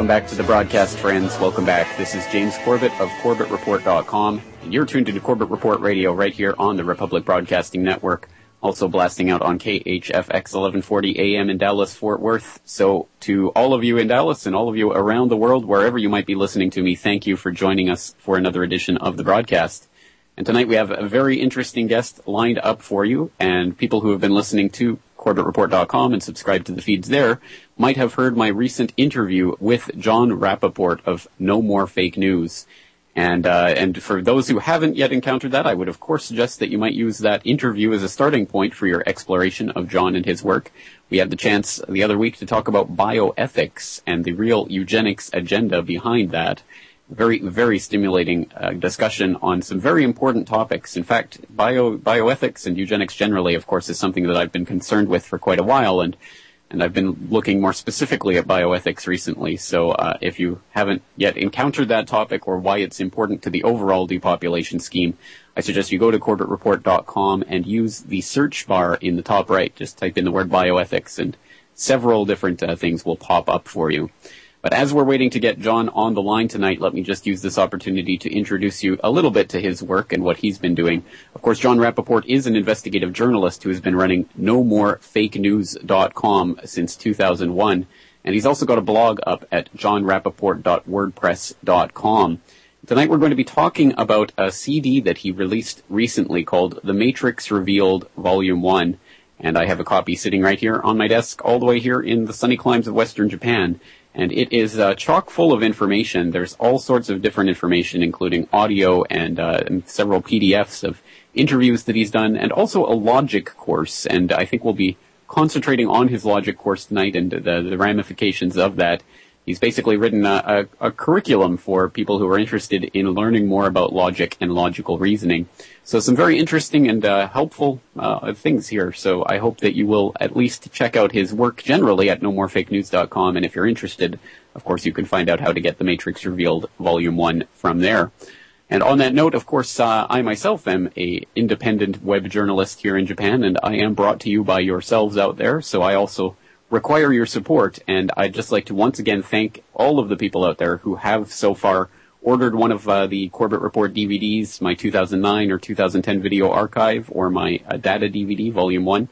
welcome back to the broadcast, friends. Welcome back. This is James Corbett of CorbettReport.com, and you're tuned into Corbett Report Radio right here on the Republic Broadcasting Network. Also blasting out on KHFX 1140 AM in Dallas, Fort Worth. So to all of you in Dallas and all of you around the world, wherever you might be listening to me, thank you for joining us for another edition of the broadcast. And tonight we have a very interesting guest lined up for you, and people who have been listening to CorbettReport.com and subscribe to the feeds there might have heard my recent interview with Jon Rappoport of No More Fake News. And uh, and for those who haven't yet encountered that, I would of course suggest that you might use that interview as a starting point for your exploration of Jon and his work. We had the chance the other week to talk about bioethics and the real eugenics agenda behind that. Very very stimulating uh, discussion on some very important topics. In fact, bio bioethics and eugenics generally, of course, is something that I've been concerned with for quite a while, and and I've been looking more specifically at bioethics recently. So uh, if you haven't yet encountered that topic or why it's important to the overall depopulation scheme, I suggest you go to CorbettReport.com and use the search bar in the top right. Just type in the word bioethics and several different uh, things will pop up for you. But as we're waiting to get Jon on the line tonight, let me just use this opportunity to introduce you a little bit to his work and what he's been doing. Of course, Jon Rappoport is an investigative journalist who has been running NoMoreFakeNews.com since 2001. And he's also got a blog up at jonrappoport.wordpress.com. Tonight we're going to be talking about a CD that he released recently called The Matrix Revealed Volume 1. And I have a copy sitting right here on my desk all the way here in the sunny climes of Western Japan and it is uh, chock full of information. There's all sorts of different information, including audio and, uh, and several PDFs of interviews that he's done, and also a logic course. And I think we'll be concentrating on his logic course tonight and the, the ramifications of that. He's basically written a, a, a curriculum for people who are interested in learning more about logic and logical reasoning. So some very interesting and uh, helpful uh, things here. So I hope that you will at least check out his work generally at nomorefakenews.com. And if you're interested, of course, you can find out how to get The Matrix Revealed Volume 1 from there. And on that note, of course, uh, I myself am a independent web journalist here in Japan, and I am brought to you by yourselves out there. So I also require your support, and I'd just like to once again thank all of the people out there who have so far ordered one of uh, the Corbett Report DVDs, my 2009 or 2010 video archive, or my uh, data DVD, volume one.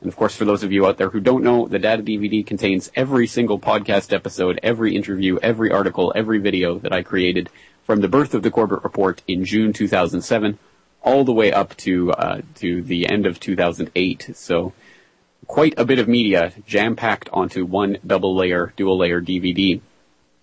And of course, for those of you out there who don't know, the data DVD contains every single podcast episode, every interview, every article, every video that I created from the birth of the Corbett Report in June 2007, all the way up to uh, to the end of 2008. So quite a bit of media jam packed onto one double layer, dual layer DVD.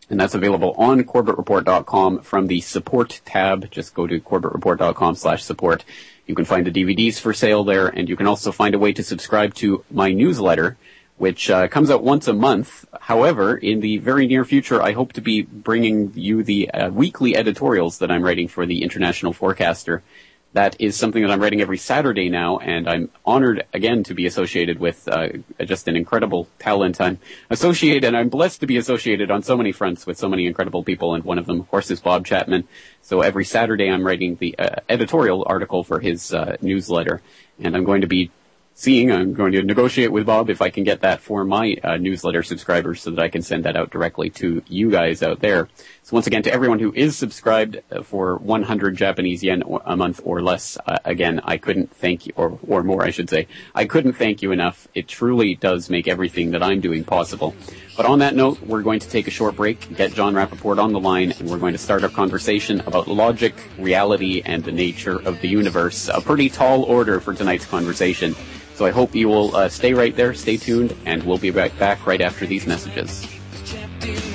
And that's available on CorbettReport.com from the support tab. Just go to CorbettReport.com slash support. You can find the DVDs for sale there, and you can also find a way to subscribe to my newsletter, which uh, comes out once a month. However, in the very near future, I hope to be bringing you the uh, weekly editorials that I'm writing for the International Forecaster that is something that I'm writing every Saturday now, and I'm honored again to be associated with uh, just an incredible talent. I'm associated, and I'm blessed to be associated on so many fronts with so many incredible people, and one of them, of course, is Bob Chapman. So every Saturday, I'm writing the uh, editorial article for his uh, newsletter, and I'm going to be seeing. I'm going to negotiate with Bob if I can get that for my uh, newsletter subscribers so that I can send that out directly to you guys out there. So once again, to everyone who is subscribed uh, for 100 Japanese yen a month or less, uh, again, I couldn't thank you, or, or more, I should say. I couldn't thank you enough. It truly does make everything that I'm doing possible. But on that note, we're going to take a short break, get Jon Rappoport on the line, and we're going to start our conversation about logic, reality, and the nature of the universe. A pretty tall order for tonight's conversation. So I hope you will uh, stay right there, stay tuned, and we'll be right back right after these messages. Trapped in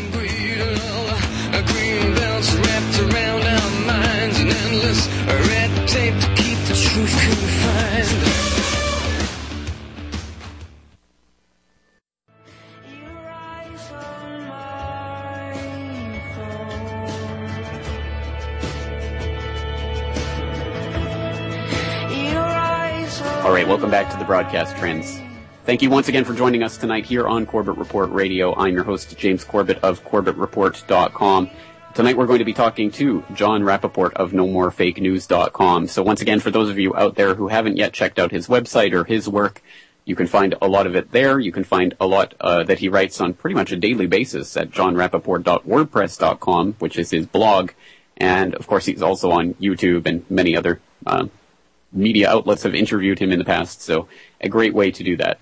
welcome back to the broadcast trends. Thank you once again for joining us tonight here on Corbett Report Radio. I'm your host, James Corbett of CorbettReport.com. Tonight we're going to be talking to Jon Rappoport of NoMoreFakeNews.com. So once again, for those of you out there who haven't yet checked out his website or his work, you can find a lot of it there. You can find a lot uh, that he writes on pretty much a daily basis at jonrappoport.wordpress.com, which is his blog. And of course, he's also on YouTube and many other uh, media outlets have interviewed him in the past. So a great way to do that.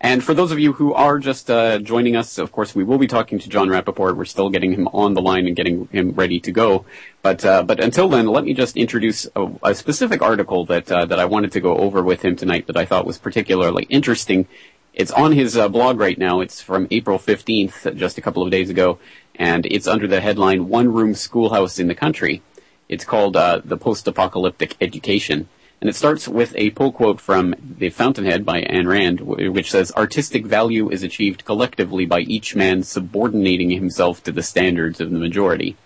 And for those of you who are just uh, joining us, of course, we will be talking to Jon Rappoport. We're still getting him on the line and getting him ready to go. But uh, but until then, let me just introduce a, a specific article that uh, that I wanted to go over with him tonight that I thought was particularly interesting. It's on his uh, blog right now. It's from April 15th, just a couple of days ago, and it's under the headline "One Room Schoolhouse in the Country." It's called uh, "The Post-Apocalyptic Education." And it starts with a pull quote from The Fountainhead by Ayn Rand, which says, Artistic value is achieved collectively by each man subordinating himself to the standards of the majority.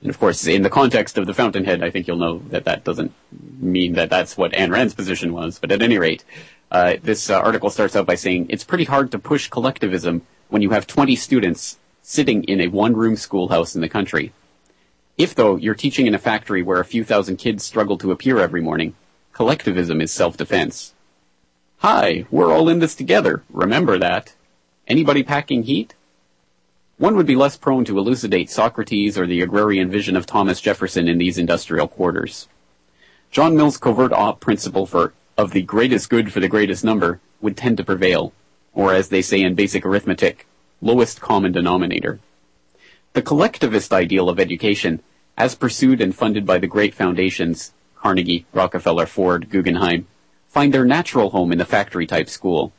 And of course, in the context of The Fountainhead, I think you'll know that that doesn't mean that that's what Ayn Rand's position was. But at any rate, uh, this uh, article starts out by saying, it's pretty hard to push collectivism when you have 20 students sitting in a one-room schoolhouse in the country. If, though, you're teaching in a factory where a few thousand kids struggle to appear every morning, Collectivism is self-defense. Hi, we're all in this together. Remember that. Anybody packing heat? One would be less prone to elucidate Socrates or the agrarian vision of Thomas Jefferson in these industrial quarters. John Mill's covert op principle for of the greatest good for the greatest number would tend to prevail, or as they say in basic arithmetic, lowest common denominator. The collectivist ideal of education, as pursued and funded by the great foundations, Carnegie, Rockefeller, Ford, Guggenheim, find their natural home in the factory type school.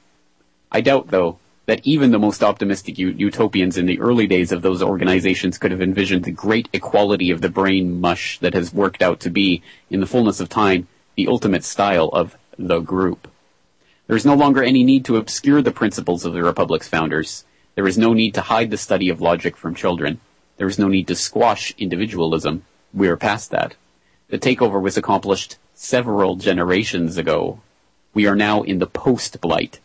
I doubt, though, that even the most optimistic utopians in the early days of those organizations could have envisioned the great equality of the brain mush that has worked out to be, in the fullness of time, the ultimate style of the group. There is no longer any need to obscure the principles of the Republic's founders. There is no need to hide the study of logic from children. There is no need to squash individualism. We are past that. The takeover was accomplished several generations ago. We are now in the post-blight.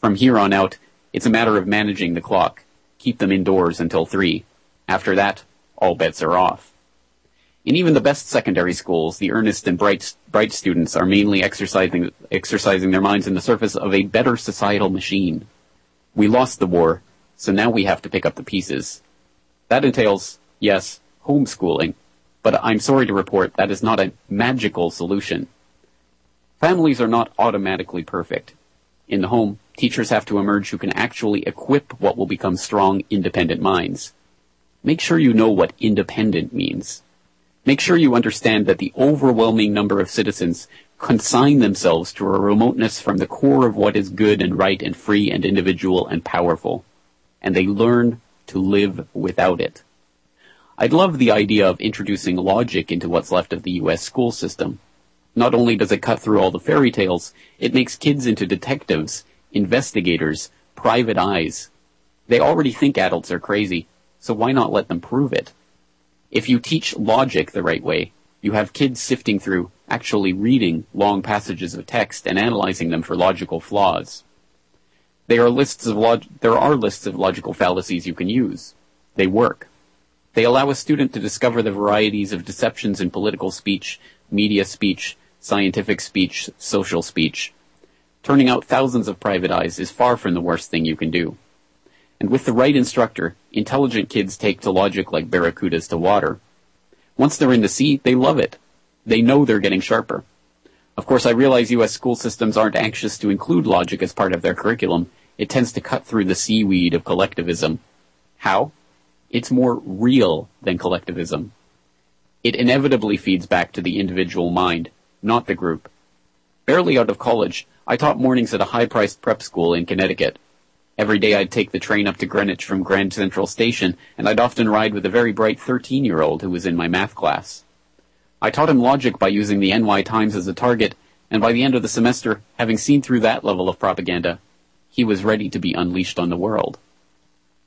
From here on out, it's a matter of managing the clock. Keep them indoors until three. After that, all bets are off. In even the best secondary schools, the earnest and bright, bright students are mainly exercising, exercising their minds in the surface of a better societal machine. We lost the war, so now we have to pick up the pieces. That entails, yes, homeschooling, but I'm sorry to report that is not a magical solution. Families are not automatically perfect. In the home, teachers have to emerge who can actually equip what will become strong, independent minds. Make sure you know what independent means. Make sure you understand that the overwhelming number of citizens consign themselves to a remoteness from the core of what is good and right and free and individual and powerful. And they learn to live without it. I'd love the idea of introducing logic into what's left of the US school system. Not only does it cut through all the fairy tales, it makes kids into detectives, investigators, private eyes. They already think adults are crazy, so why not let them prove it? If you teach logic the right way, you have kids sifting through, actually reading long passages of text and analyzing them for logical flaws. There are lists of log- there are lists of logical fallacies you can use. They work. They allow a student to discover the varieties of deceptions in political speech, media speech, scientific speech, social speech. Turning out thousands of private eyes is far from the worst thing you can do. And with the right instructor, intelligent kids take to logic like barracudas to water. Once they're in the sea, they love it. They know they're getting sharper. Of course, I realize U.S. school systems aren't anxious to include logic as part of their curriculum. It tends to cut through the seaweed of collectivism. How? It's more real than collectivism. It inevitably feeds back to the individual mind, not the group. Barely out of college, I taught mornings at a high-priced prep school in Connecticut. Every day I'd take the train up to Greenwich from Grand Central Station, and I'd often ride with a very bright 13-year-old who was in my math class. I taught him logic by using the NY Times as a target, and by the end of the semester, having seen through that level of propaganda, he was ready to be unleashed on the world.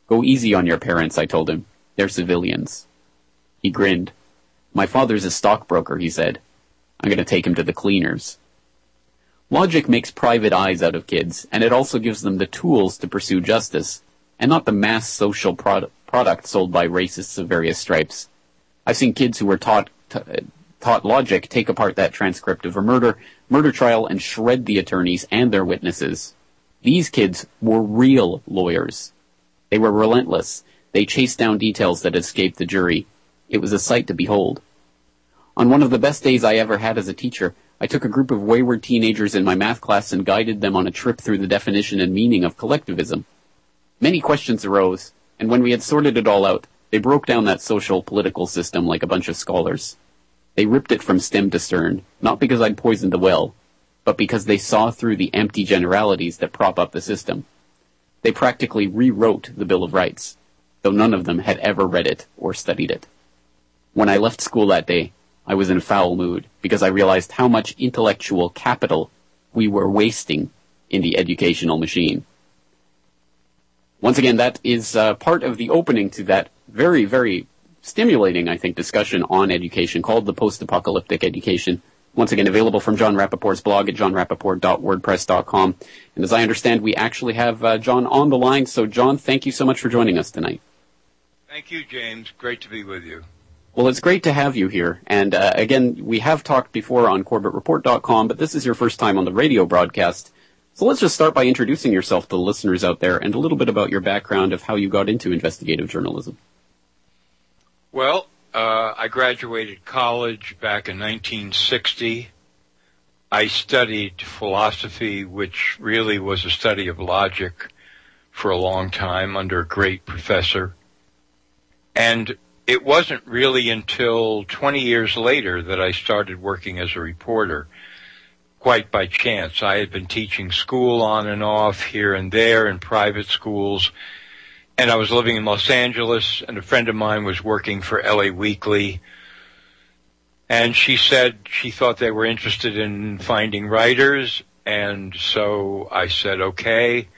Go easy on your parents, I told him. They're civilians. He grinned. My father's a stockbroker, he said. I'm going to take him to the cleaners. Logic makes private eyes out of kids, and it also gives them the tools to pursue justice, and not the mass social product, product sold by racists of various stripes. I've seen kids who were taught t- taught logic take apart that transcript of a murder murder trial and shred the attorneys and their witnesses. These kids were real lawyers. They were relentless. They chased down details that escaped the jury. It was a sight to behold. On one of the best days I ever had as a teacher, I took a group of wayward teenagers in my math class and guided them on a trip through the definition and meaning of collectivism. Many questions arose, and when we had sorted it all out, they broke down that social political system like a bunch of scholars. They ripped it from stem to stern, not because I'd poisoned the well, but because they saw through the empty generalities that prop up the system. They practically rewrote the Bill of Rights, though none of them had ever read it or studied it. When I left school that day, I was in a foul mood because I realized how much intellectual capital we were wasting in the educational machine. Once again, that is uh, part of the opening to that very, very stimulating, I think, discussion on education called the post-apocalyptic education. Once again, available from Jon Rappoport's blog at jonrappoport.wordpress.com. And as I understand, we actually have uh, Jon on the line. So, Jon, thank you so much for joining us tonight. Thank you, James. Great to be with you. Well, it's great to have you here. And uh, again, we have talked before on CorbettReport.com, but this is your first time on the radio broadcast. So let's just start by introducing yourself to the listeners out there and a little bit about your background of how you got into investigative journalism. Well, uh, I graduated college back in 1960. I studied philosophy, which really was a study of logic for a long time under a great professor. And it wasn't really until 20 years later that I started working as a reporter, quite by chance. I had been teaching school on and off here and there in private schools and I was living in Los Angeles, and a friend of mine was working for LA Weekly. And she said she thought they were interested in finding writers, and so I said, okay.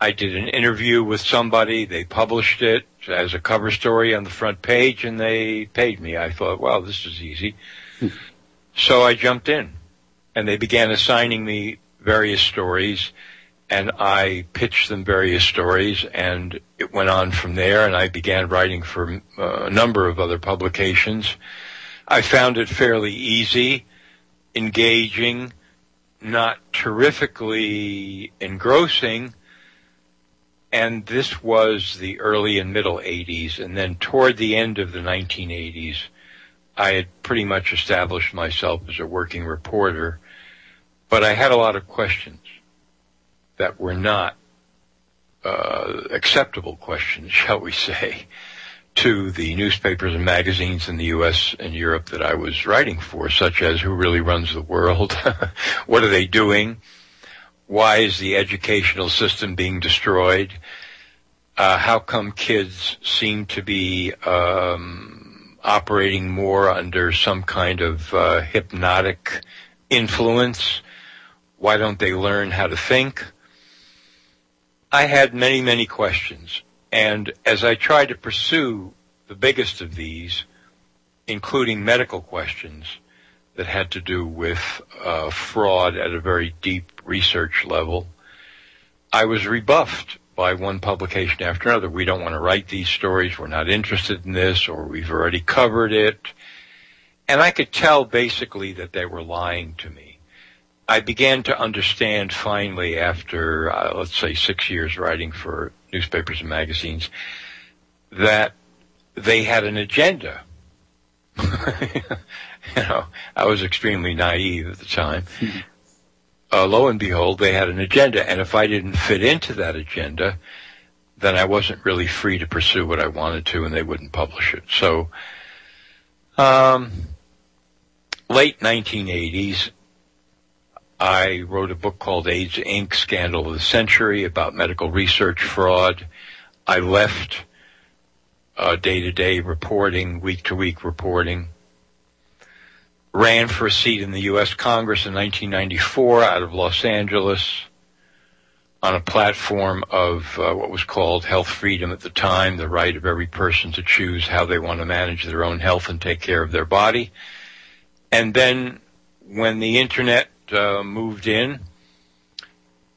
I did an interview with somebody, they published it as a cover story on the front page, and they paid me. I thought, well, this is easy. Hmm. so I jumped in, and they began assigning me various stories and I pitched them various stories, and it went on from there. And I began writing for uh, a number of other publications. I found it fairly easy, engaging, not terrifically engrossing. And this was the early and middle 80s. And then toward the end of the 1980s, I had pretty much established myself as a working reporter. But I had a lot of questions that were not uh, acceptable questions, shall we say, to the newspapers and magazines in the U.S. and Europe that I was writing for, such as who really runs the world, what are they doing, why is the educational system being destroyed, uh, how come kids seem to be um, operating more under some kind of uh, hypnotic influence, why don't they learn how to think? I had many, many questions. And as I tried to pursue the biggest of these, including medical questions that had to do with uh, fraud at a very deep research level, I was rebuffed by one publication after another. We don't want to write these stories. We're not interested in this, or we've already covered it. And I could tell basically that they were lying to me. I began to understand finally after, uh, let's say, six years writing for newspapers and magazines, that they had an agenda. you know, I was extremely naive at the time. Uh, lo and behold, they had an agenda, and if I didn't fit into that agenda, then I wasn't really free to pursue what I wanted to, and they wouldn't publish it. So, um, late 1980s, I wrote a book called AIDS Inc. Scandal of the Century about medical research fraud. I left day to day reporting, week to week reporting. Ran for a seat in the U.S. Congress in 1994 out of Los Angeles on a platform of uh, what was called health freedom at the time, the right of every person to choose how they want to manage their own health and take care of their body. And then when the internet uh, moved in,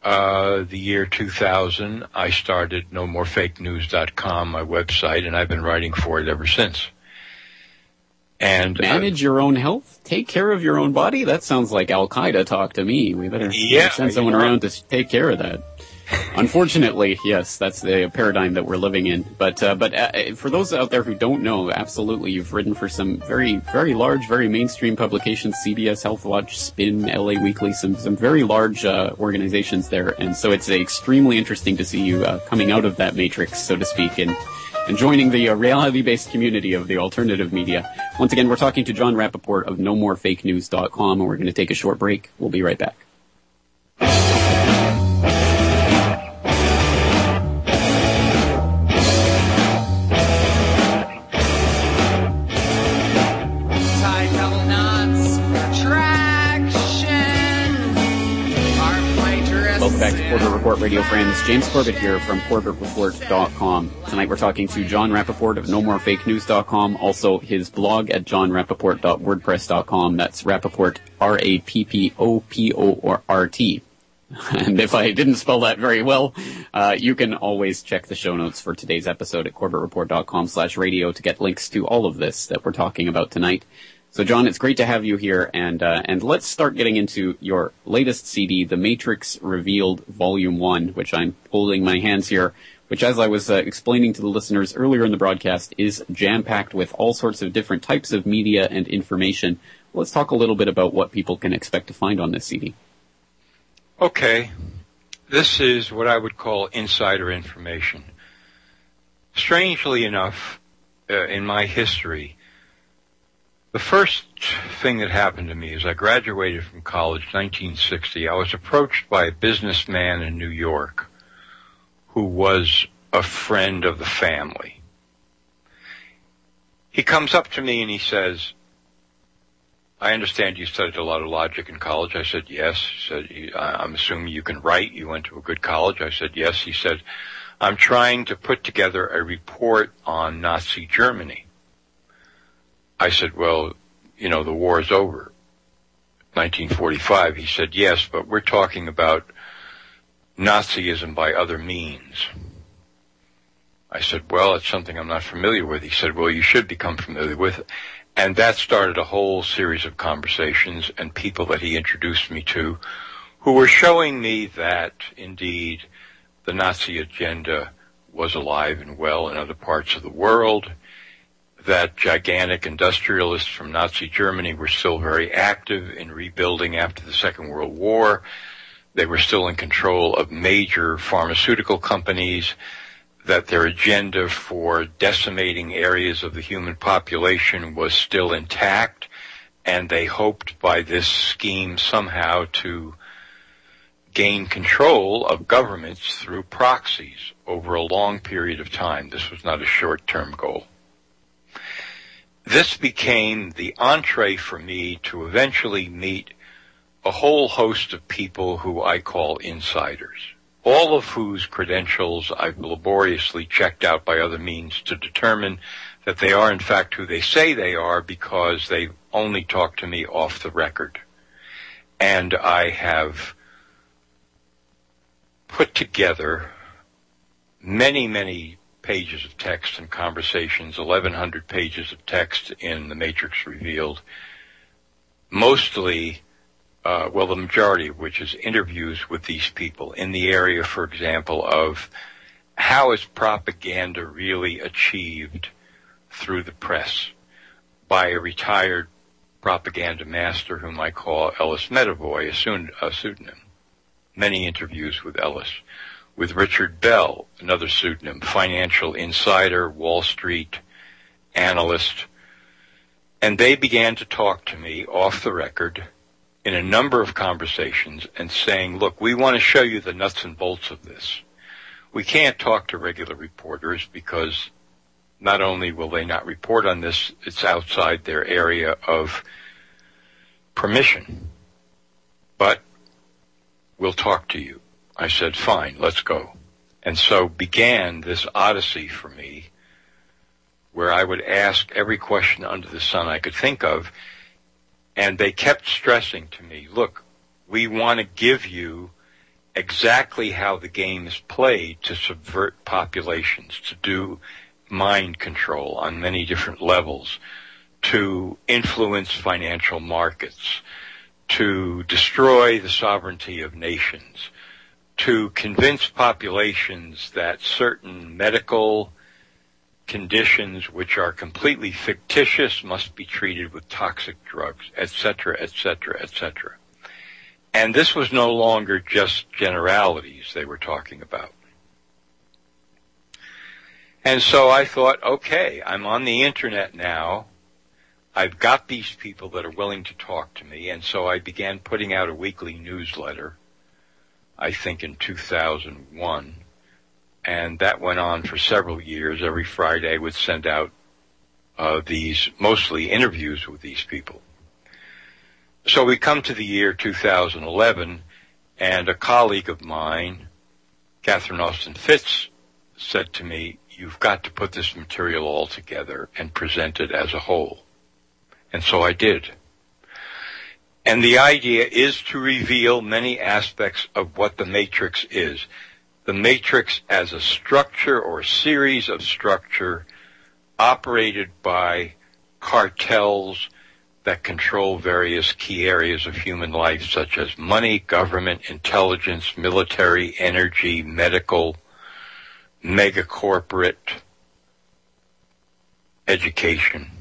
uh, the year 2000, I started NoMoreFakeNews.com, my website, and I've been writing for it ever since. And uh, Manage your own health. Take care of your own body. That sounds like Al Qaeda talk to me. We better Yeah, send someone around to take care of that. Unfortunately, yes, that's the paradigm that we're living in. But uh, but uh, for those out there who don't know, absolutely, you've written for some very very large, very mainstream publications: CBS Health Watch, Spin, LA Weekly, some some very large uh, organizations there. And so it's extremely interesting to see you uh, coming out of that matrix, so to speak, and and joining the uh, reality-based community of the alternative media. Once again, we're talking to Jon Rappoport of NoMoreFakeNews.com, and we're going to take a short break. We'll be right back. Report Radio friends. James Corbett here from CorbettReport.com. Tonight we're talking to Jon Rappoport of NoMoreFakeNews.com, also his blog at jonrappoport.wordpress.com. That's Rappoport, R-A-P-P-O-P-O-R-T. And if I didn't spell that very well, uh, you can always check the show notes for today's episode at corbettreport.com slash radio to get links to all of this that we're talking about tonight. So Jon, it's great to have you here and, uh, and let's start getting into your latest CD, The Matrix Revealed Volume 1, which I'm holding my hands here, which as I was uh, explaining to the listeners earlier in the broadcast is jam-packed with all sorts of different types of media and information. Let's talk a little bit about what people can expect to find on this CD. Okay. This is what I would call insider information. Strangely enough, uh, in my history, the first thing that happened to me is I graduated from college 1960. I was approached by a businessman in New York who was a friend of the family. He comes up to me and he says, I understand you studied a lot of logic in college. I said, yes. He said, I'm assuming you can write. You went to a good college. I said, yes. He said, I'm trying to put together a report on Nazi Germany. I said, well, you know, the war is over. 1945. He said, yes, but we're talking about Nazism by other means. I said, well, it's something I'm not familiar with. He said, well, you should become familiar with it. And that started a whole series of conversations and people that he introduced me to who were showing me that indeed the Nazi agenda was alive and well in other parts of the world, that gigantic industrialists from Nazi Germany were still very active in rebuilding after the Second World War. They were still in control of major pharmaceutical companies that their agenda for decimating areas of the human population was still intact, and they hoped by this scheme somehow to gain control of governments through proxies over a long period of time. This was not a short-term goal. This became the entree for me to eventually meet a whole host of people who I call insiders all of whose credentials I've laboriously checked out by other means to determine that they are in fact who they say they are because they only talk to me off the record. And I have put together many, many pages of text and conversations, 1100 pages of text in The Matrix Revealed, mostly uh, well, the majority of which is interviews with these people in the area, for example, of how is propaganda really achieved through the press by a retired propaganda master whom I call Ellis Medavoy, a, a pseudonym. Many interviews with Ellis. With Richard Bell, another pseudonym, financial insider, Wall Street analyst. And they began to talk to me off the record in a number of conversations and saying, look, we want to show you the nuts and bolts of this. We can't talk to regular reporters because not only will they not report on this, it's outside their area of permission. But we'll talk to you. I said, fine, let's go. And so began this odyssey for me where I would ask every question under the sun I could think of and they kept stressing to me, look, we want to give you exactly how the game is played to subvert populations, to do mind control on many different levels, to influence financial markets, to destroy the sovereignty of nations, to convince populations that certain medical conditions which are completely fictitious must be treated with toxic drugs, etc., etc., etc. And this was no longer just generalities they were talking about. And so I thought, okay, I'm on the internet now. I've got these people that are willing to talk to me. And so I began putting out a weekly newsletter, I think in 2001. And that went on for several years. Every Friday would send out uh, these mostly interviews with these people. So we come to the year 2011 and a colleague of mine, Catherine Austin Fitts, said to me, you've got to put this material all together and present it as a whole. And so I did. And the idea is to reveal many aspects of what the matrix is. The matrix as a structure or series of structure operated by cartels that control various key areas of human life such as money, government, intelligence, military, energy, medical, mega corporate education,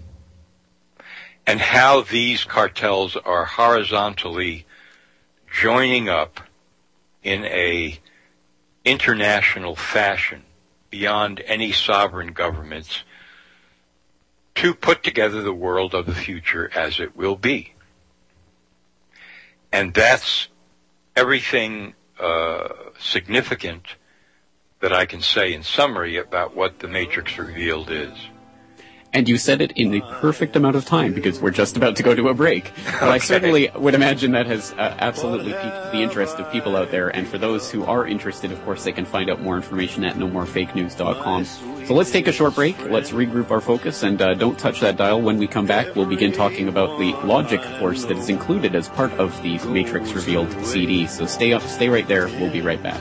and how these cartels are horizontally joining up in a international fashion beyond any sovereign governments to put together the world of the future as it will be. And that's everything uh, significant that I can say in summary about what the Matrix revealed is. And you said it in the perfect amount of time because we're just about to go to a break. But I certainly would imagine that has uh, absolutely piqued the interest of people out there. And for those who are interested, of course, they can find out more information at nomorefakenews.com. So let's take a short break. Let's regroup our focus and uh, don't touch that dial. When we come back, we'll begin talking about the logic course that is included as part of the Matrix Revealed CD. So stay up, stay right there. We'll be right back.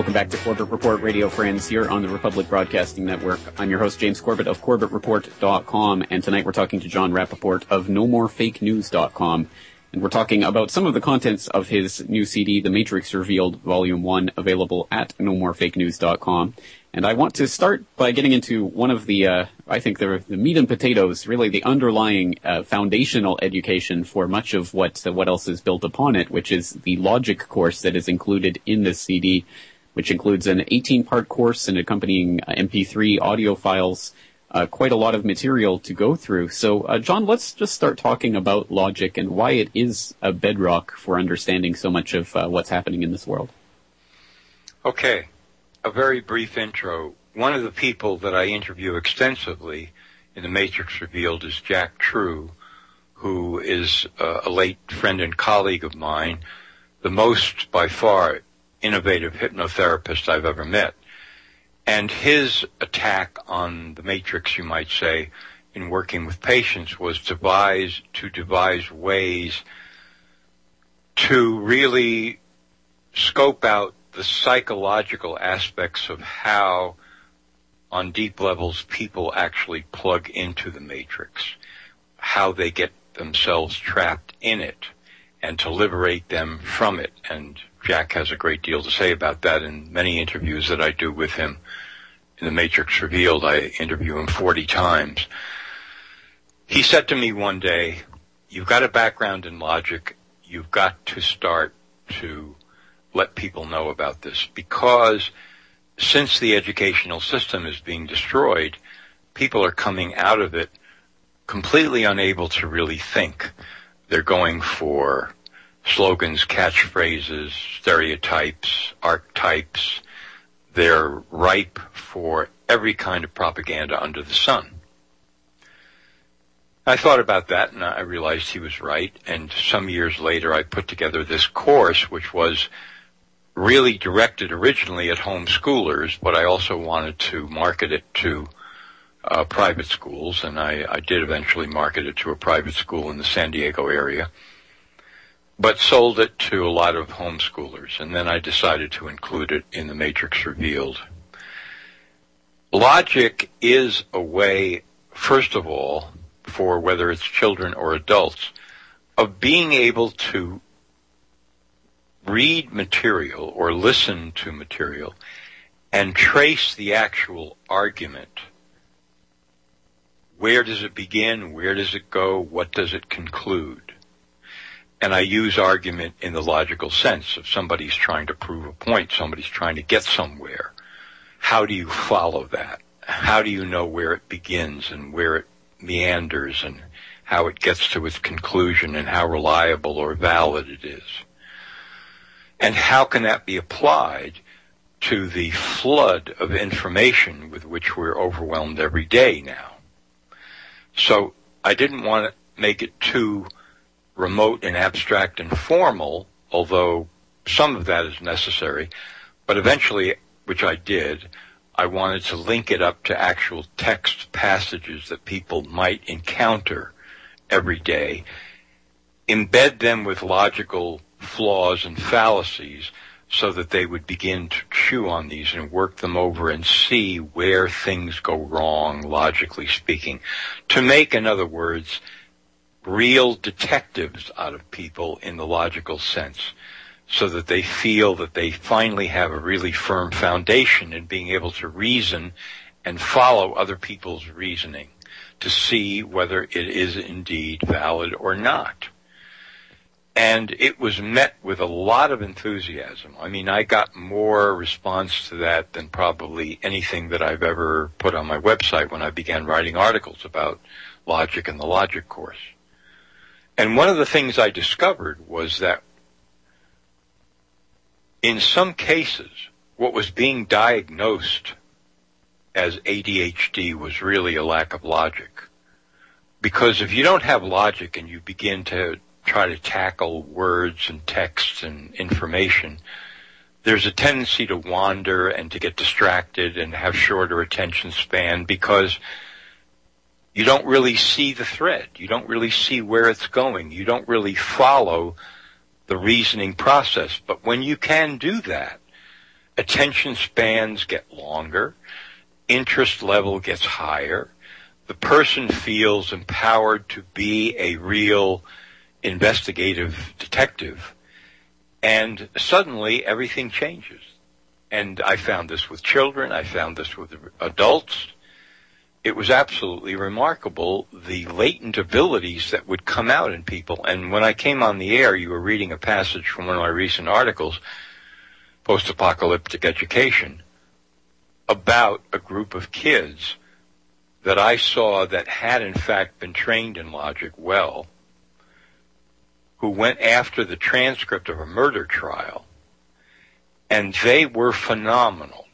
Welcome back to Corbett Report Radio friends here on the Republic Broadcasting Network. I'm your host James Corbett of CorbettReport.com and tonight we're talking to Jon Rappoport of NoMoreFakeNews.com and we're talking about some of the contents of his new CD, The Matrix Revealed Volume 1, available at NoMoreFakeNews.com. And I want to start by getting into one of the, uh, I think the, the meat and potatoes, really the underlying uh, foundational education for much of what uh, what else is built upon it, which is the logic course that is included in this CD which includes an 18-part course and accompanying uh, MP3 audio files, uh, quite a lot of material to go through. So, uh, John, let's just start talking about logic and why it is a bedrock for understanding so much of uh, what's happening in this world. Okay, a very brief intro. One of the people that I interview extensively in The Matrix Revealed is Jack True, who is uh, a late friend and colleague of mine, the most by far innovative hypnotherapist I've ever met. And his attack on the matrix, you might say, in working with patients was devise, to devise ways to really scope out the psychological aspects of how on deep levels people actually plug into the matrix, how they get themselves trapped in it and to liberate them from it and Jack has a great deal to say about that in many interviews that I do with him. In The Matrix Revealed, I interview him 40 times. He said to me one day, you've got a background in logic, you've got to start to let people know about this because since the educational system is being destroyed, people are coming out of it completely unable to really think. They're going for slogans, catchphrases, stereotypes, archetypes. They're ripe for every kind of propaganda under the sun. I thought about that and I realized he was right. And some years later, I put together this course, which was really directed originally at homeschoolers, but I also wanted to market it to uh, private schools, and I, I did eventually market it to a private school in the San Diego area, but sold it to a lot of homeschoolers, and then I decided to include it in the Matrix Revealed. Logic is a way, first of all, for whether it's children or adults, of being able to read material or listen to material and trace the actual argument. Where does it begin? Where does it go? What does it conclude? And I use argument in the logical sense of somebody's trying to prove a point, somebody's trying to get somewhere. How do you follow that? How do you know where it begins and where it meanders and how it gets to its conclusion and how reliable or valid it is? And how can that be applied to the flood of information with which we're overwhelmed every day now? So I didn't want to make it too remote and abstract and formal, although some of that is necessary. But eventually, which I did, I wanted to link it up to actual text passages that people might encounter every day, embed them with logical flaws and fallacies so that they would begin to chew on these and work them over and see where things go wrong, logically speaking. To make, in other words, real detectives out of people in the logical sense so that they feel that they finally have a really firm foundation in being able to reason and follow other people's reasoning to see whether it is indeed valid or not and it was met with a lot of enthusiasm. I mean, I got more response to that than probably anything that I've ever put on my website when I began writing articles about logic and the logic course. And one of the things I discovered was that in some cases, what was being diagnosed as ADHD was really a lack of logic. Because if you don't have logic and you begin to try to tackle words and texts and information, there's a tendency to wander and to get distracted and have shorter attention span because you don't really see the thread. You don't really see where it's going. You don't really follow the reasoning process. But when you can do that, attention spans get longer, interest level gets higher, the person feels empowered to be a real investigative detective, and suddenly everything changes. And I found this with children, I found this with adults. It was absolutely remarkable the latent abilities that would come out in people. And when I came on the air, you were reading a passage from one of my recent articles, Post Apocalyptic Education, about a group of kids that I saw that had in fact been trained in logic well who went after the transcript of a murder trial, and they were phenomenal.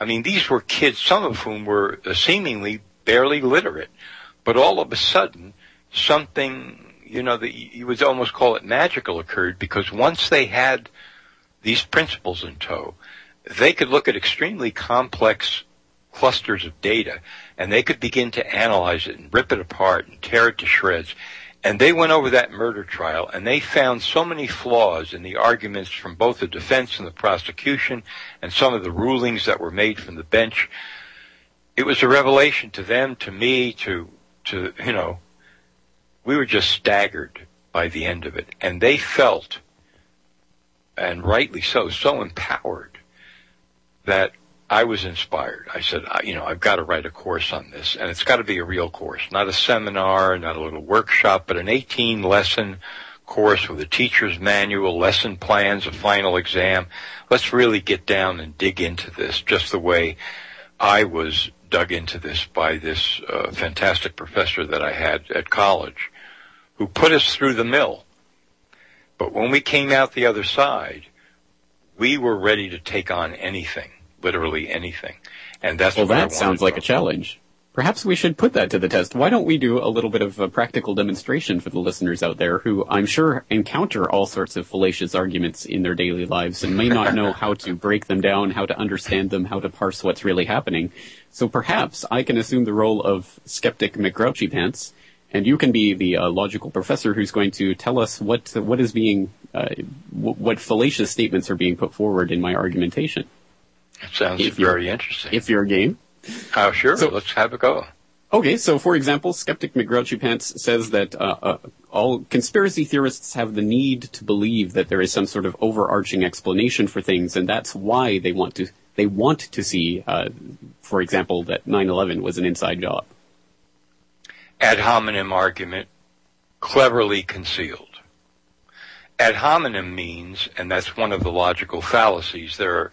I mean, these were kids, some of whom were uh, seemingly barely literate, but all of a sudden, something, you know, that you would almost call it magical occurred because once they had these principles in tow, they could look at extremely complex clusters of data and they could begin to analyze it and rip it apart and tear it to shreds and they went over that murder trial and they found so many flaws in the arguments from both the defense and the prosecution and some of the rulings that were made from the bench. It was a revelation to them, to me, to, to, you know, we were just staggered by the end of it. And they felt, and rightly so, so empowered that I was inspired. I said, you know, I've got to write a course on this, and it's got to be a real course, not a seminar, not a little workshop, but an 18 lesson course with a teacher's manual, lesson plans, a final exam. Let's really get down and dig into this just the way I was dug into this by this uh, fantastic professor that I had at college who put us through the mill. But when we came out the other side, we were ready to take on anything, literally anything. And that's Well, that sounds like a challenge. Perhaps we should put that to the test. Why don't we do a little bit of a practical demonstration for the listeners out there who I'm sure encounter all sorts of fallacious arguments in their daily lives and may not know how to break them down, how to understand them, how to parse what's really happening. So perhaps I can assume the role of skeptic McGrouchy Pants, and you can be the uh, logical professor who's going to tell us what what is being uh, w- what fallacious statements are being put forward in my argumentation. It sounds If very interesting. If you're game. oh, sure. So- let's have a go. Okay, so for example, skeptic McGrouchy Pants says that uh, uh, all conspiracy theorists have the need to believe that there is some sort of overarching explanation for things, and that's why they want to they want to see, uh, for example, that 9/11 was an inside job. ad hominem argument cleverly concealed. Ad hominem means, and that's one of the logical fallacies, there are,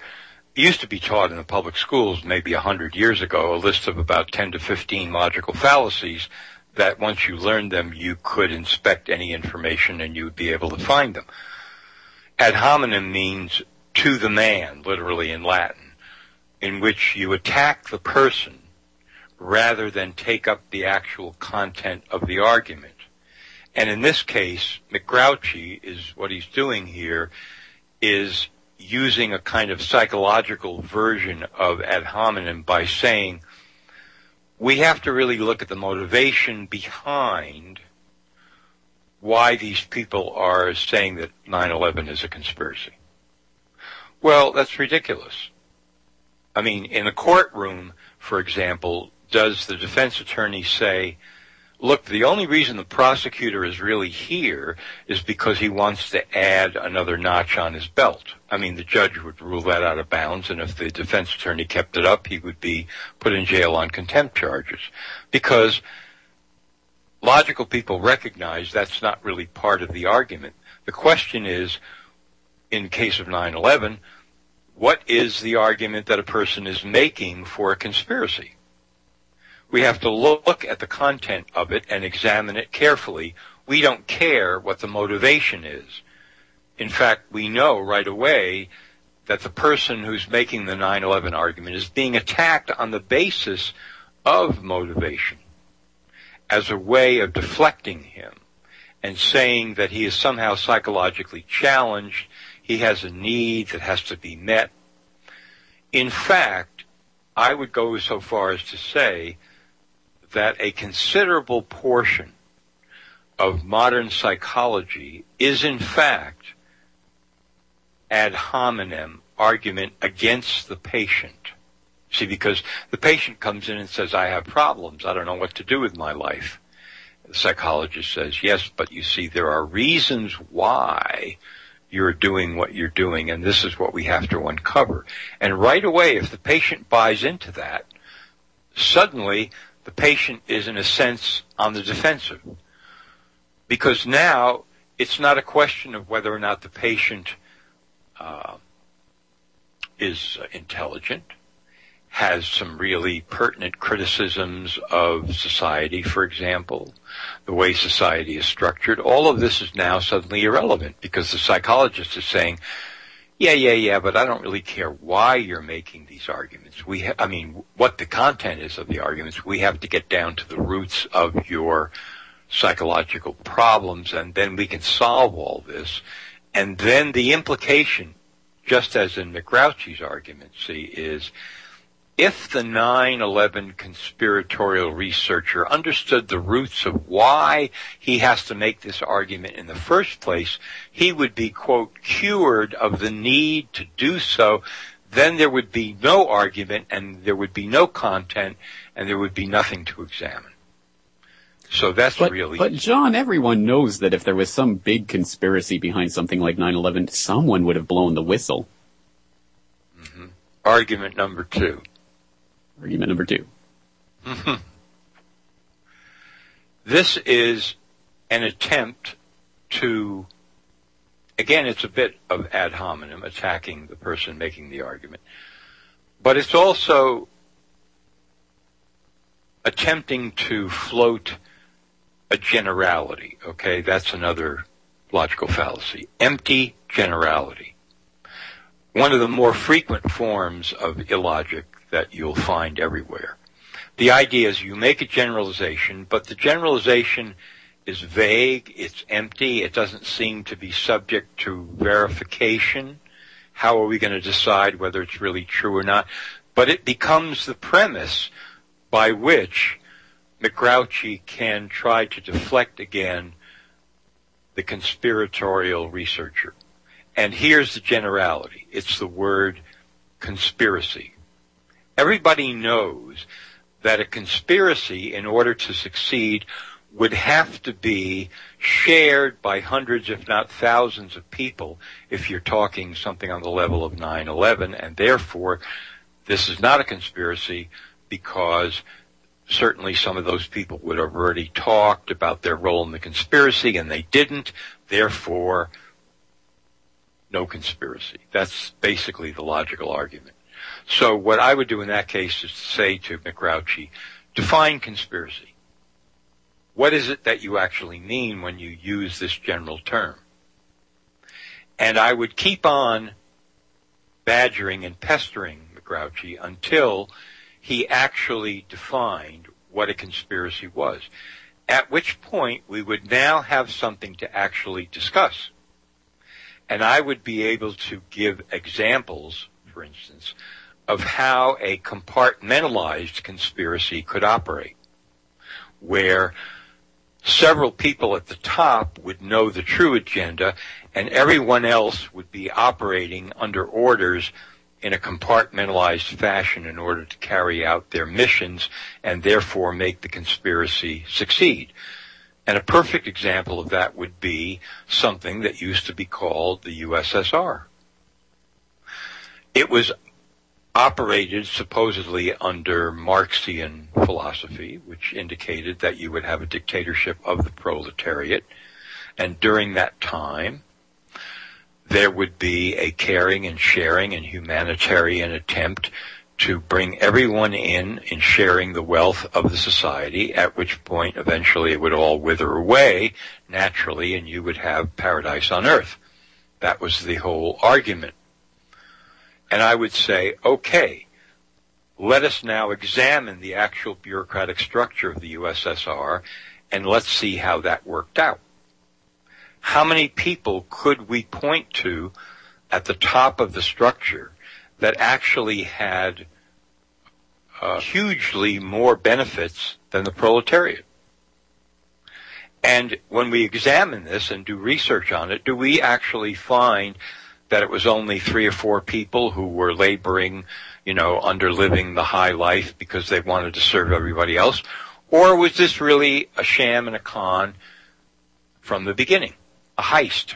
used to be taught in the public schools maybe a hundred years ago a list of about 10 to 15 logical fallacies that once you learned them you could inspect any information and you would be able to find them. Ad hominem means to the man, literally in Latin, in which you attack the person rather than take up the actual content of the argument. And in this case, McGrouchy is what he's doing here is using a kind of psychological version of ad hominem by saying we have to really look at the motivation behind why these people are saying that 9-11 is a conspiracy. Well, that's ridiculous. I mean, in a courtroom, for example, does the defense attorney say, look, the only reason the prosecutor is really here is because he wants to add another notch on his belt. I mean, the judge would rule that out of bounds, and if the defense attorney kept it up, he would be put in jail on contempt charges. Because logical people recognize that's not really part of the argument. The question is, in case of 9-11, what is the argument that a person is making for a conspiracy? We have to look at the content of it and examine it carefully. We don't care what the motivation is. In fact, we know right away that the person who's making the 9-11 argument is being attacked on the basis of motivation as a way of deflecting him and saying that he is somehow psychologically challenged, he has a need that has to be met. In fact, I would go so far as to say that a considerable portion of modern psychology is in fact ad hominem argument against the patient. See, because the patient comes in and says, I have problems. I don't know what to do with my life. The psychologist says, yes, but you see, there are reasons why you're doing what you're doing, and this is what we have to uncover. And right away, if the patient buys into that, suddenly the patient is in a sense on the defensive. Because now it's not a question of whether or not the patient uh, is uh, intelligent, has some really pertinent criticisms of society, for example, the way society is structured. All of this is now suddenly irrelevant because the psychologist is saying, yeah, yeah, yeah, but I don't really care why you're making these arguments. We, ha- I mean, what the content is of the arguments. We have to get down to the roots of your psychological problems, and then we can solve all this. And then the implication, just as in McGrouchy's argument, see, is if the 9-11 conspiratorial researcher understood the roots of why he has to make this argument in the first place, he would be, quote, cured of the need to do so. Then there would be no argument and there would be no content and there would be nothing to examine. So that's But, really but Jon, everyone knows that if there was some big conspiracy behind something like 9/11, someone would have blown the whistle. Mm-hmm. argument number two. Argument number two. Mm-hmm. This is an attempt to, again, it's a bit of ad hominem, attacking the person making the argument, but it's also attempting to float a generality, okay? That's another logical fallacy. Empty generality. One of the more frequent forms of illogic that you'll find everywhere. The idea is you make a generalization, but the generalization is vague, it's empty, it doesn't seem to be subject to verification. How are we going to decide whether it's really true or not? But it becomes the premise by which McGrouchy can try to deflect again the conspiratorial researcher. And here's the generality. It's the word conspiracy. Everybody knows that a conspiracy, in order to succeed, would have to be shared by hundreds, if not thousands of people if you're talking something on the level of 9-11. And therefore, this is not a conspiracy because certainly some of those people would have already talked about their role in the conspiracy and they didn't. Therefore, no conspiracy. That's basically the logical argument. So what I would do in that case is to say to McGrouchy, define conspiracy. What is it that you actually mean when you use this general term? And I would keep on badgering and pestering McGrouchy until he actually defined what a conspiracy was. At which point we would now have something to actually discuss. And I would be able to give examples, for instance, of how a compartmentalized conspiracy could operate, where several people at the top would know the true agenda and everyone else would be operating under orders in a compartmentalized fashion in order to carry out their missions and therefore make the conspiracy succeed. And a perfect example of that would be something that used to be called the USSR. It was operated supposedly under Marxian philosophy, which indicated that you would have a dictatorship of the proletariat. And during that time, there would be a caring and sharing and humanitarian attempt to bring everyone in in sharing the wealth of the society, at which point eventually it would all wither away naturally and you would have paradise on earth. That was the whole argument. And I would say, okay, let us now examine the actual bureaucratic structure of the USSR and let's see how that worked out. How many people could we point to at the top of the structure that actually had uh, hugely more benefits than the proletariat? And when we examine this and do research on it, do we actually find that it was only three or four people who were laboring, you know, under living the high life because they wanted to serve everybody else? Or was this really a sham and a con from the beginning? A heist.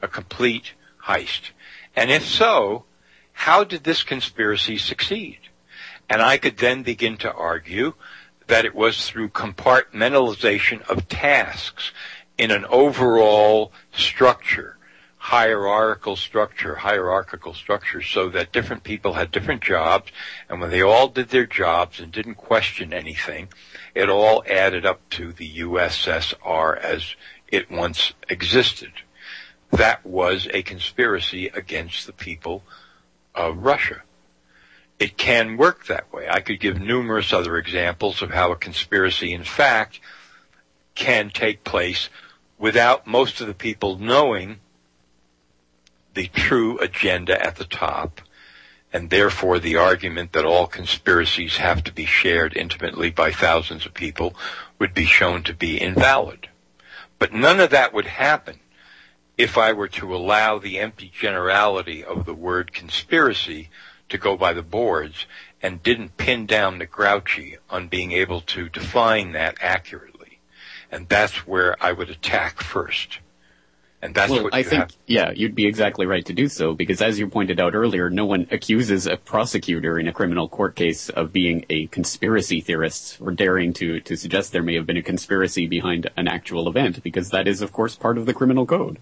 A complete heist. And if so, how did this conspiracy succeed? And I could then begin to argue that it was through compartmentalization of tasks in an overall structure hierarchical structure, hierarchical structure, so that different people had different jobs, and when they all did their jobs and didn't question anything, it all added up to the USSR as it once existed. That was a conspiracy against the people of Russia. It can work that way. I could give numerous other examples of how a conspiracy, in fact, can take place without most of the people knowing the true agenda at the top, and therefore the argument that all conspiracies have to be shared intimately by thousands of people would be shown to be invalid. But none of that would happen if I were to allow the empty generality of the word conspiracy to go by the boards and didn't pin down the grouchy on being able to define that accurately. And that's where I would attack first. And that's well, what I think, have. yeah, you'd be exactly right to do so because as you pointed out earlier, no one accuses a prosecutor in a criminal court case of being a conspiracy theorist or daring to, to suggest there may have been a conspiracy behind an actual event because that is, of course, part of the criminal code.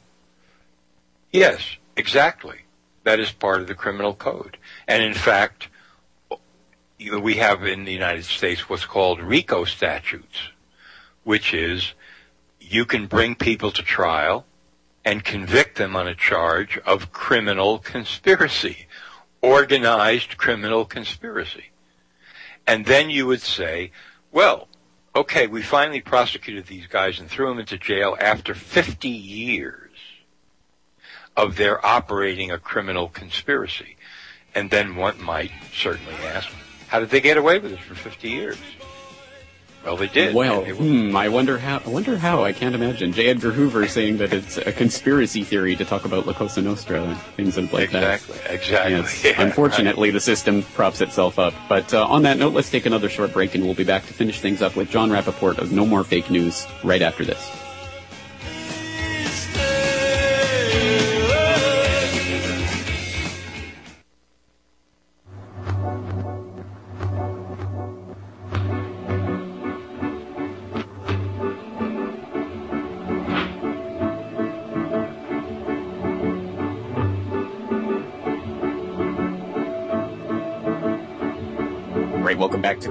Yes, exactly. That is part of the criminal code. And in fact, we have in the United States what's called RICO statutes, which is you can bring people to trial and convict them on a charge of criminal conspiracy, organized criminal conspiracy. And then you would say, well, okay, we finally prosecuted these guys and threw them into jail after 50 years of their operating a criminal conspiracy. And then one might certainly ask, how did they get away with it for 50 years? Well, they did. Well, hmm, I wonder how. I wonder how. I can't imagine. J. Edgar Hoover saying that it's a conspiracy theory to talk about La Cosa Nostra and things like that. exactly, exactly. Yeah, Unfortunately, the system props itself up. But uh, on that note, let's take another short break, and we'll be back to finish things up with Jon Rappoport of No More Fake News right after this.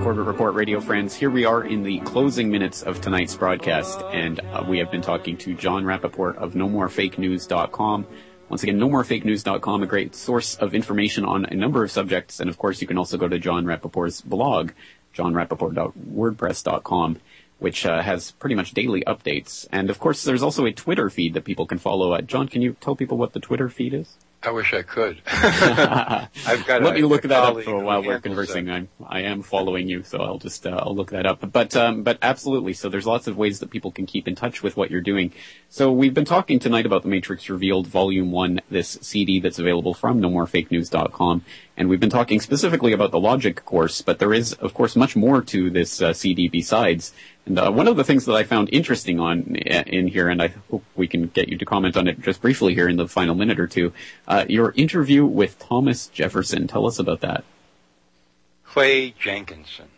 Corbett Report Radio, friends. Here we are in the closing minutes of tonight's broadcast, and uh, we have been talking to Jon Rappoport of NoMoreFakeNews.com. Once again, NoMoreFakeNews.com, a great source of information on a number of subjects, and of course, you can also go to Jon Rappoport's blog, jonrappoport.wordpress.com, which uh, has pretty much daily updates. And of course, there's also a Twitter feed that people can follow. Jon, can you tell people what the Twitter feed is? I wish I could. I've got. Let a- me look that up for while we're conversing. that. I'm, I am following you, so I'll just uh, I'll look that up. But um, but absolutely. So there's lots of ways that people can keep in touch with what you're doing. So we've been talking tonight about the Matrix Revealed Volume One, this CD that's available from NoMoreFakeNews.com, and we've been talking specifically about the Logic course. But there is, of course, much more to this uh, CD besides. And uh, one of the things that I found interesting on uh, in here, and I hope we can get you to comment on it just briefly here in the final minute or two, uh, your interview with Thomas Jefferson. Tell us about that. Clay Jenkinson,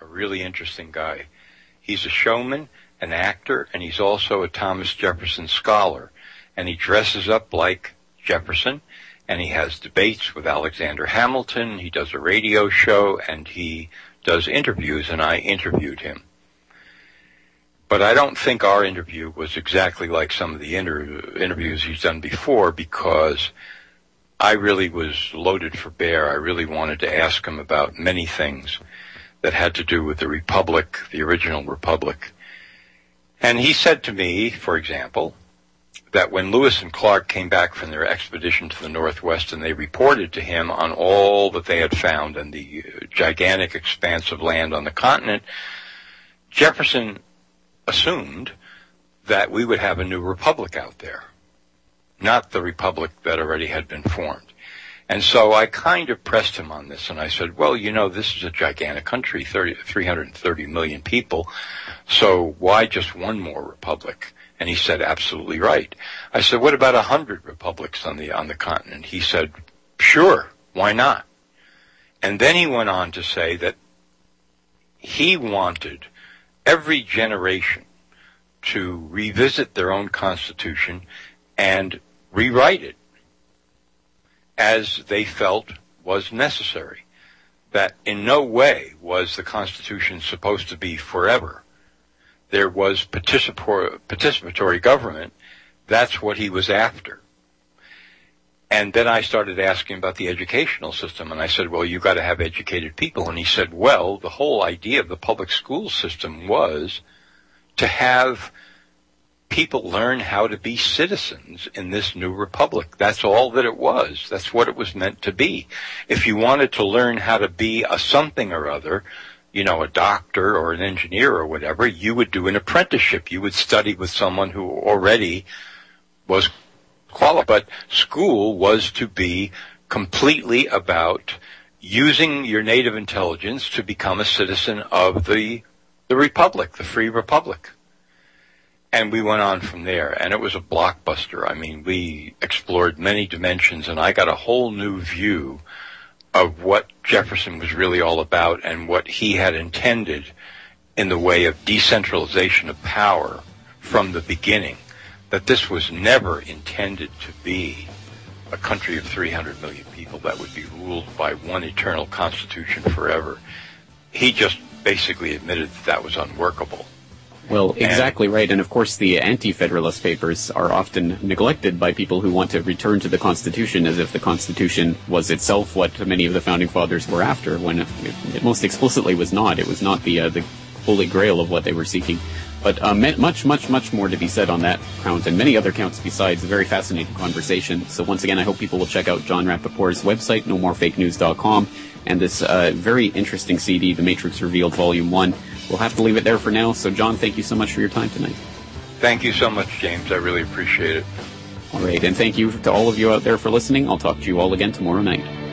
a really interesting guy. He's a showman, an actor, and he's also a Thomas Jefferson scholar. And he dresses up like Jefferson, and he has debates with Alexander Hamilton. He does a radio show, and he does interviews, and I interviewed him. But I don't think our interview was exactly like some of the inter- interviews he's done before because I really was loaded for bear. I really wanted to ask him about many things that had to do with the Republic, the original Republic. And he said to me, for example, that when Lewis and Clark came back from their expedition to the Northwest and they reported to him on all that they had found and the uh, gigantic expanse of land on the continent, Jefferson assumed that we would have a new republic out there not the republic that already had been formed. And so I kind of pressed him on this and I said, well, you know, this is a gigantic country, 30, 330 million people. So why just one more republic? And he said, absolutely right. I said, what about a hundred republics on the, on the continent? He said, sure, why not? And then he went on to say that he wanted every generation to revisit their own constitution and rewrite it as they felt was necessary. That in no way was the Constitution supposed to be forever. There was participatory, government. That's what he was after. And then I started asking about the educational system and I said, well, you've got to have educated people. And he said, well, the whole idea of the public school system was to have people learn how to be citizens in this new republic. That's all that it was. That's what it was meant to be. If you wanted to learn how to be a something or other, you know, a doctor or an engineer or whatever, you would do an apprenticeship. You would study with someone who already was qualified. But school was to be completely about using your native intelligence to become a citizen of the, the republic, the free republic and we went on from there and it was a blockbuster. I mean, we explored many dimensions and I got a whole new view of what Jefferson was really all about and what he had intended in the way of decentralization of power from the beginning. That this was never intended to be a country of 300 million people that would be ruled by one eternal constitution forever. He just basically admitted that that was unworkable Well, exactly right. And of course, the anti-federalist papers are often neglected by people who want to return to the Constitution as if the Constitution was itself what many of the founding fathers were after, when it, it most explicitly was not. It was not the uh, the holy grail of what they were seeking. But uh, much, much, much more to be said on that count and many other counts besides. A very fascinating conversation. So once again, I hope people will check out Jon Rappoport's website, nomorefakenews.com, and this uh, very interesting CD, The Matrix Revealed Volume 1. We'll have to leave it there for now. So Jon, thank you so much for your time tonight. Thank you so much, James. I really appreciate it. All right, and thank you to all of you out there for listening. I'll talk to you all again tomorrow night.